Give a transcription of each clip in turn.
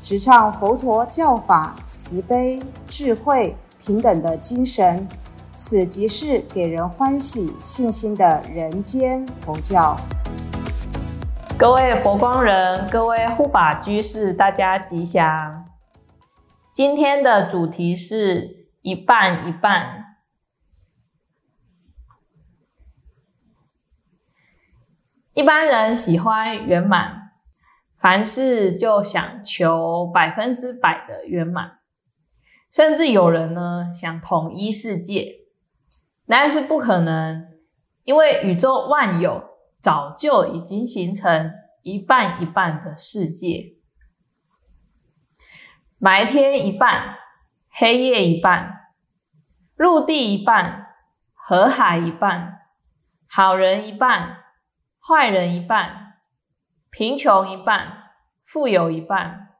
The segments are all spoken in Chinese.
直唱佛陀教法慈悲、智慧、平等的精神。此即是给人欢喜、信心的人间佛教。各位佛光人，各位护法居士，大家吉祥。今天的主题是一半一半。一般人喜欢圆满，凡事就想求百分之百的圆满，甚至有人呢想统一世界。但是不可能，因为宇宙万有早就已经形成一半一半的世界，白天一半，黑夜一半，陆地一半，河海一半，好人一半，坏人一半，贫穷一半，富有一半，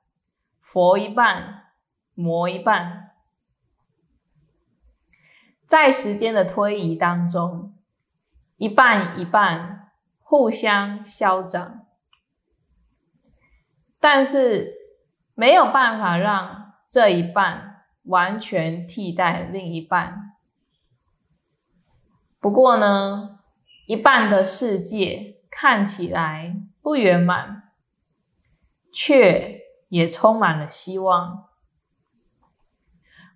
佛一半，魔一半。在时间的推移当中，一半一半互相消长，但是没有办法让这一半完全替代另一半。不过呢，一半的世界看起来不圆满，却也充满了希望。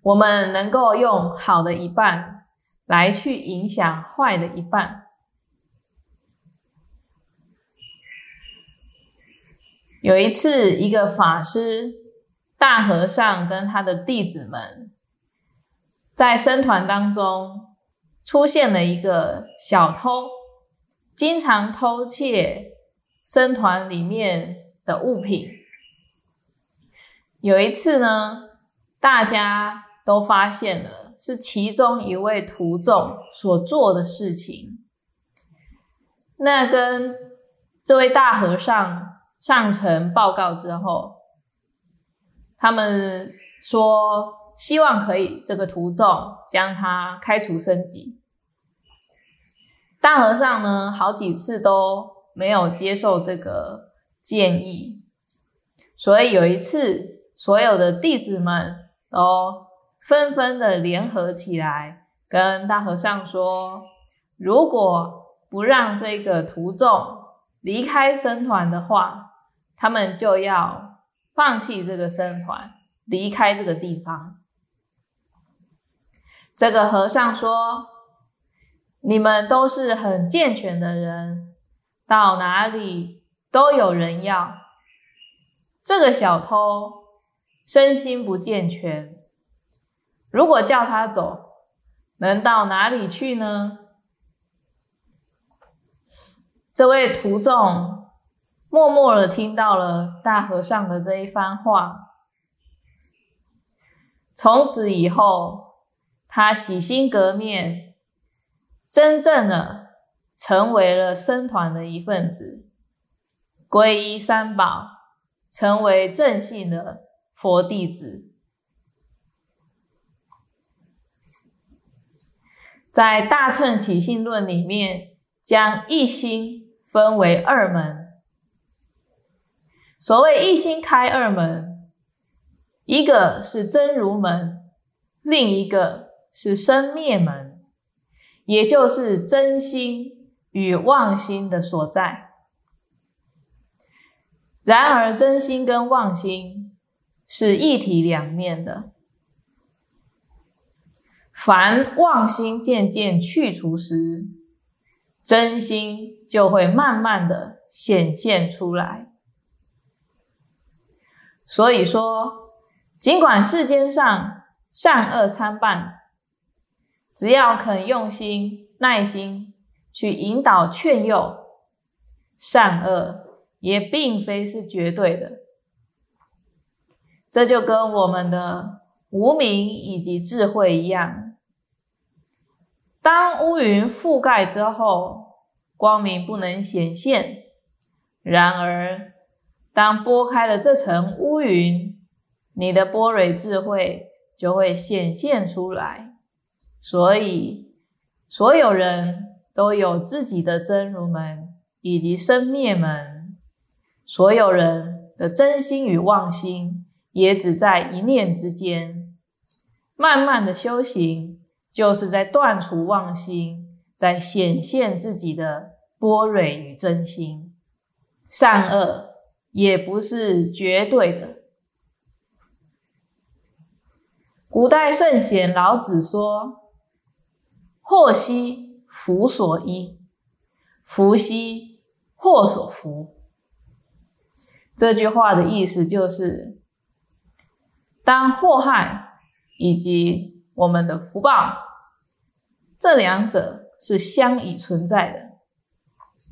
我们能够用好的一半来去影响坏的一半。有一次，一个法师大和尚跟他的弟子们在僧团当中出现了一个小偷，经常偷窃僧团里面的物品。有一次呢，大家。都发现了是其中一位徒众所做的事情。那跟这位大和尚上呈报告之后，他们说希望可以这个徒众将他开除升级。大和尚呢，好几次都没有接受这个建议，所以有一次，所有的弟子们都。纷纷的联合起来，跟大和尚说：“如果不让这个徒众离开僧团的话，他们就要放弃这个僧团，离开这个地方。”这个和尚说：“你们都是很健全的人，到哪里都有人要。这个小偷身心不健全。”如果叫他走，能到哪里去呢？这位徒众默默的听到了大和尚的这一番话，从此以后，他洗心革面，真正的成为了僧团的一份子，皈依三宝，成为正信的佛弟子。在《大乘起信论》里面，将一心分为二门。所谓一心开二门，一个是真如门，另一个是生灭门，也就是真心与妄心的所在。然而，真心跟妄心是一体两面的。凡妄心渐渐去除时，真心就会慢慢的显现出来。所以说，尽管世间上善恶参半，只要肯用心、耐心去引导劝诱，善恶也并非是绝对的。这就跟我们的无名以及智慧一样，当乌云覆盖之后，光明不能显现；然而，当拨开了这层乌云，你的波蕊智慧就会显现出来。所以，所有人都有自己的真如门以及生灭门，所有人的真心与妄心。也只在一念之间，慢慢的修行，就是在断除妄心，在显现自己的波蕊与真心。善恶也不是绝对的。古代圣贤老子说：“祸兮福所依，福兮祸所伏。”这句话的意思就是。当祸害以及我们的福报，这两者是相依存在的，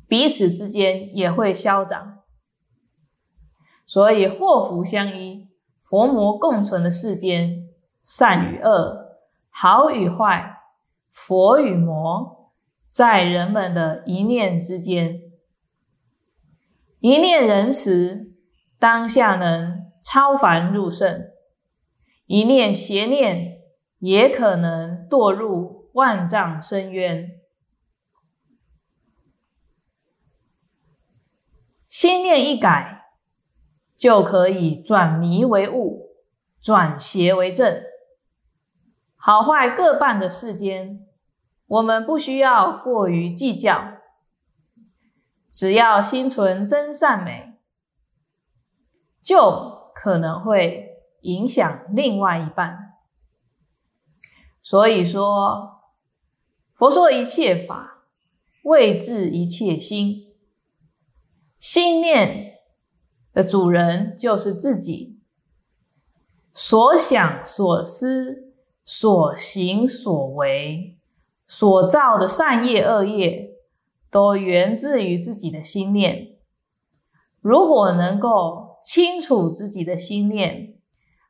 彼此之间也会消长。所以祸福相依、佛魔共存的世间，善与恶、好与坏、佛与魔，在人们的一念之间，一念仁慈，当下能超凡入圣。一念邪念，也可能堕入万丈深渊。心念一改，就可以转迷为悟，转邪为正。好坏各半的世间，我们不需要过于计较，只要心存真善美，就可能会。影响另外一半，所以说，佛说一切法，为治一切心。心念的主人就是自己，所想、所思、所行、所为、所造的善业、恶业，都源自于自己的心念。如果能够清楚自己的心念，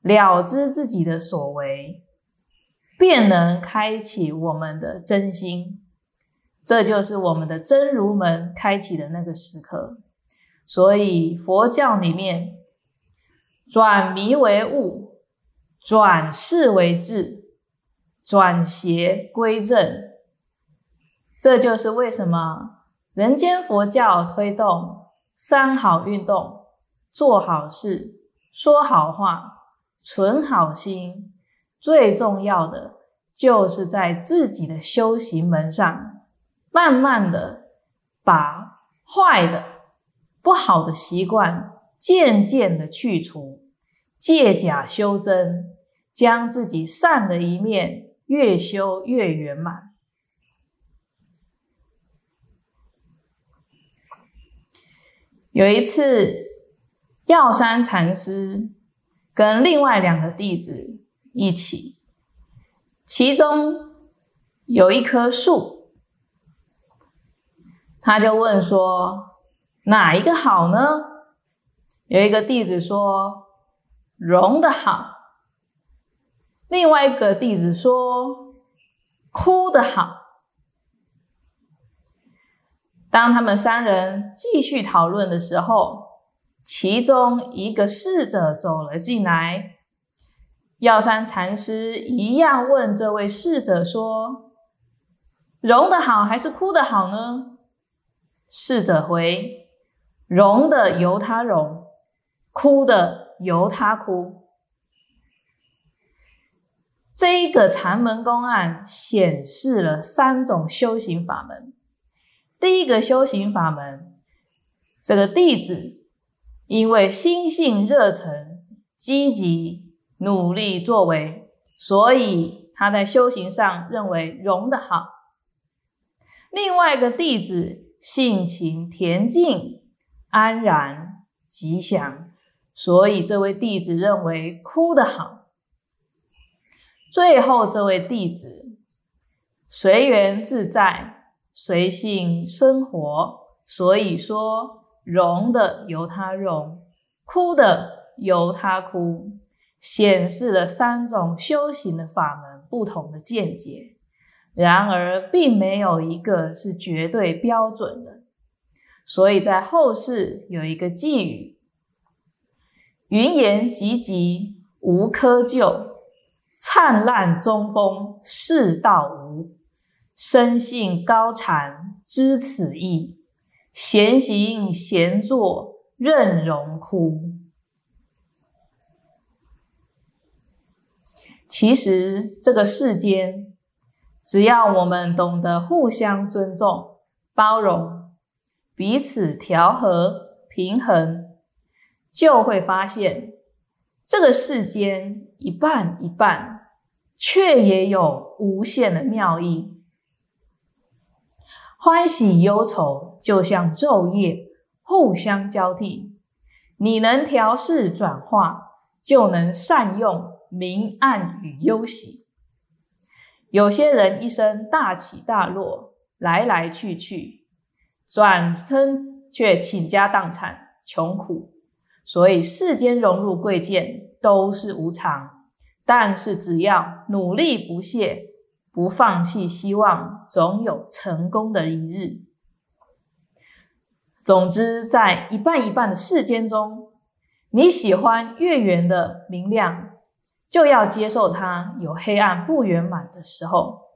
了知自己的所为，便能开启我们的真心，这就是我们的真如门开启的那个时刻。所以佛教里面，转迷为悟，转世为智，转邪归正，这就是为什么人间佛教推动三好运动：做好事，说好话。存好心，最重要的就是在自己的修行门上，慢慢的把坏的、不好的习惯渐渐的去除，借假修真，将自己善的一面越修越圆满。有一次，药山禅师。跟另外两个弟子一起，其中有一棵树，他就问说：“哪一个好呢？”有一个弟子说：“荣的好。”另外一个弟子说：“枯的好。”当他们三人继续讨论的时候，其中一个侍者走了进来，药山禅师一样问这位侍者说：“融的好还是哭的好呢？”侍者回：“融的由他融，哭的由他哭。”这一个禅门公案显示了三种修行法门。第一个修行法门，这个弟子。因为心性热忱、积极努力作为，所以他在修行上认为融的好。另外一个弟子性情恬静、安然、吉祥，所以这位弟子认为哭的好。最后这位弟子随缘自在、随性生活，所以说。容的由他容，哭的由他哭，显示了三种修行的法门不同的见解。然而，并没有一个是绝对标准的。所以在后世有一个寄语：“云言寂寂无窠臼，灿烂中风世道无。生性高禅知此意，闲行闲坐任荣枯。”其实这个世间，只要我们懂得互相尊重、包容。彼此调和平衡，就会发现这个世间一半一半，却也有无限的妙意。欢喜忧愁就像昼夜互相交替，你能调试转化，就能善用明暗与忧喜。有些人一生大起大落，来来去去。转身却倾家荡产，穷苦。所以世间荣辱贵贱都是无常，但是只要努力不懈，不放弃希望，总有成功的一日。总之，在一半一半的世间中，你喜欢月圆的明亮，就要接受它有黑暗不圆满的时候；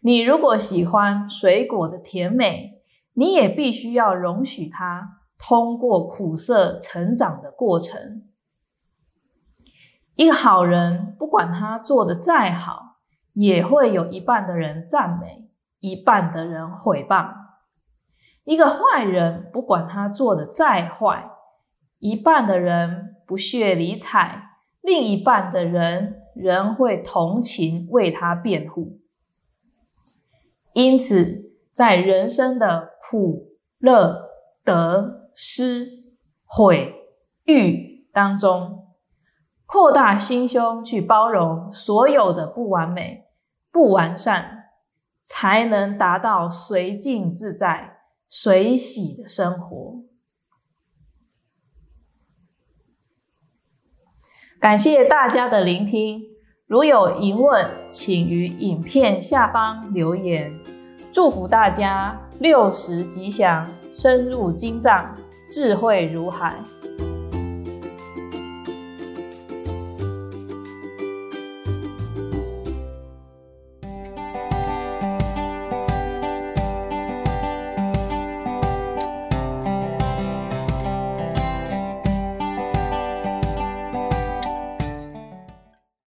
你如果喜欢水果的甜美，你也必须要容许它通过苦涩成长的过程。一个好人，不管他做的再好，也会有一半的人赞美，一半的人毁谤；一个坏人，不管他做的再坏，一半的人不屑理睬，另一半的人仍会同情为他辩护。因此。在人生的苦、乐、得、失、毁、欲当中，扩大心胸去包容所有的不完美、不完善，才能达到随境自在、随喜的生活。感谢大家的聆听，如有疑问，请于影片下方留言。祝福大家六十吉祥，深入经藏，智慧如海。